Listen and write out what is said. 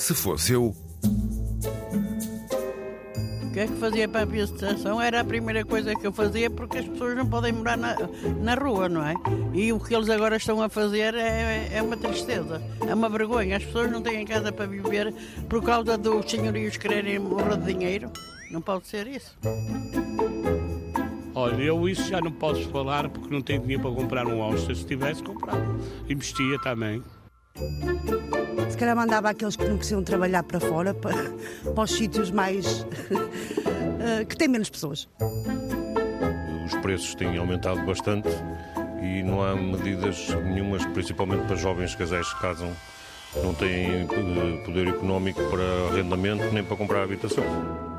Se fosse eu, O que é que fazia para a visitação? Era a primeira coisa que eu fazia porque as pessoas não podem morar na, na rua, não é? E o que eles agora estão a fazer é, é uma tristeza, é uma vergonha. As pessoas não têm casa para viver por causa dos senhorios quererem morrer de dinheiro. Não pode ser isso. Olha, eu isso já não posso falar porque não tenho dinheiro para comprar um Austin. Se tivesse comprado, investia também. Calhar mandava aqueles que não precisam trabalhar para fora, para, para os sítios mais. eh, que têm menos pessoas. Os preços têm aumentado bastante e não há medidas nenhumas, principalmente para jovens casais que casam, não têm eh, poder económico para arrendamento nem para comprar habitação.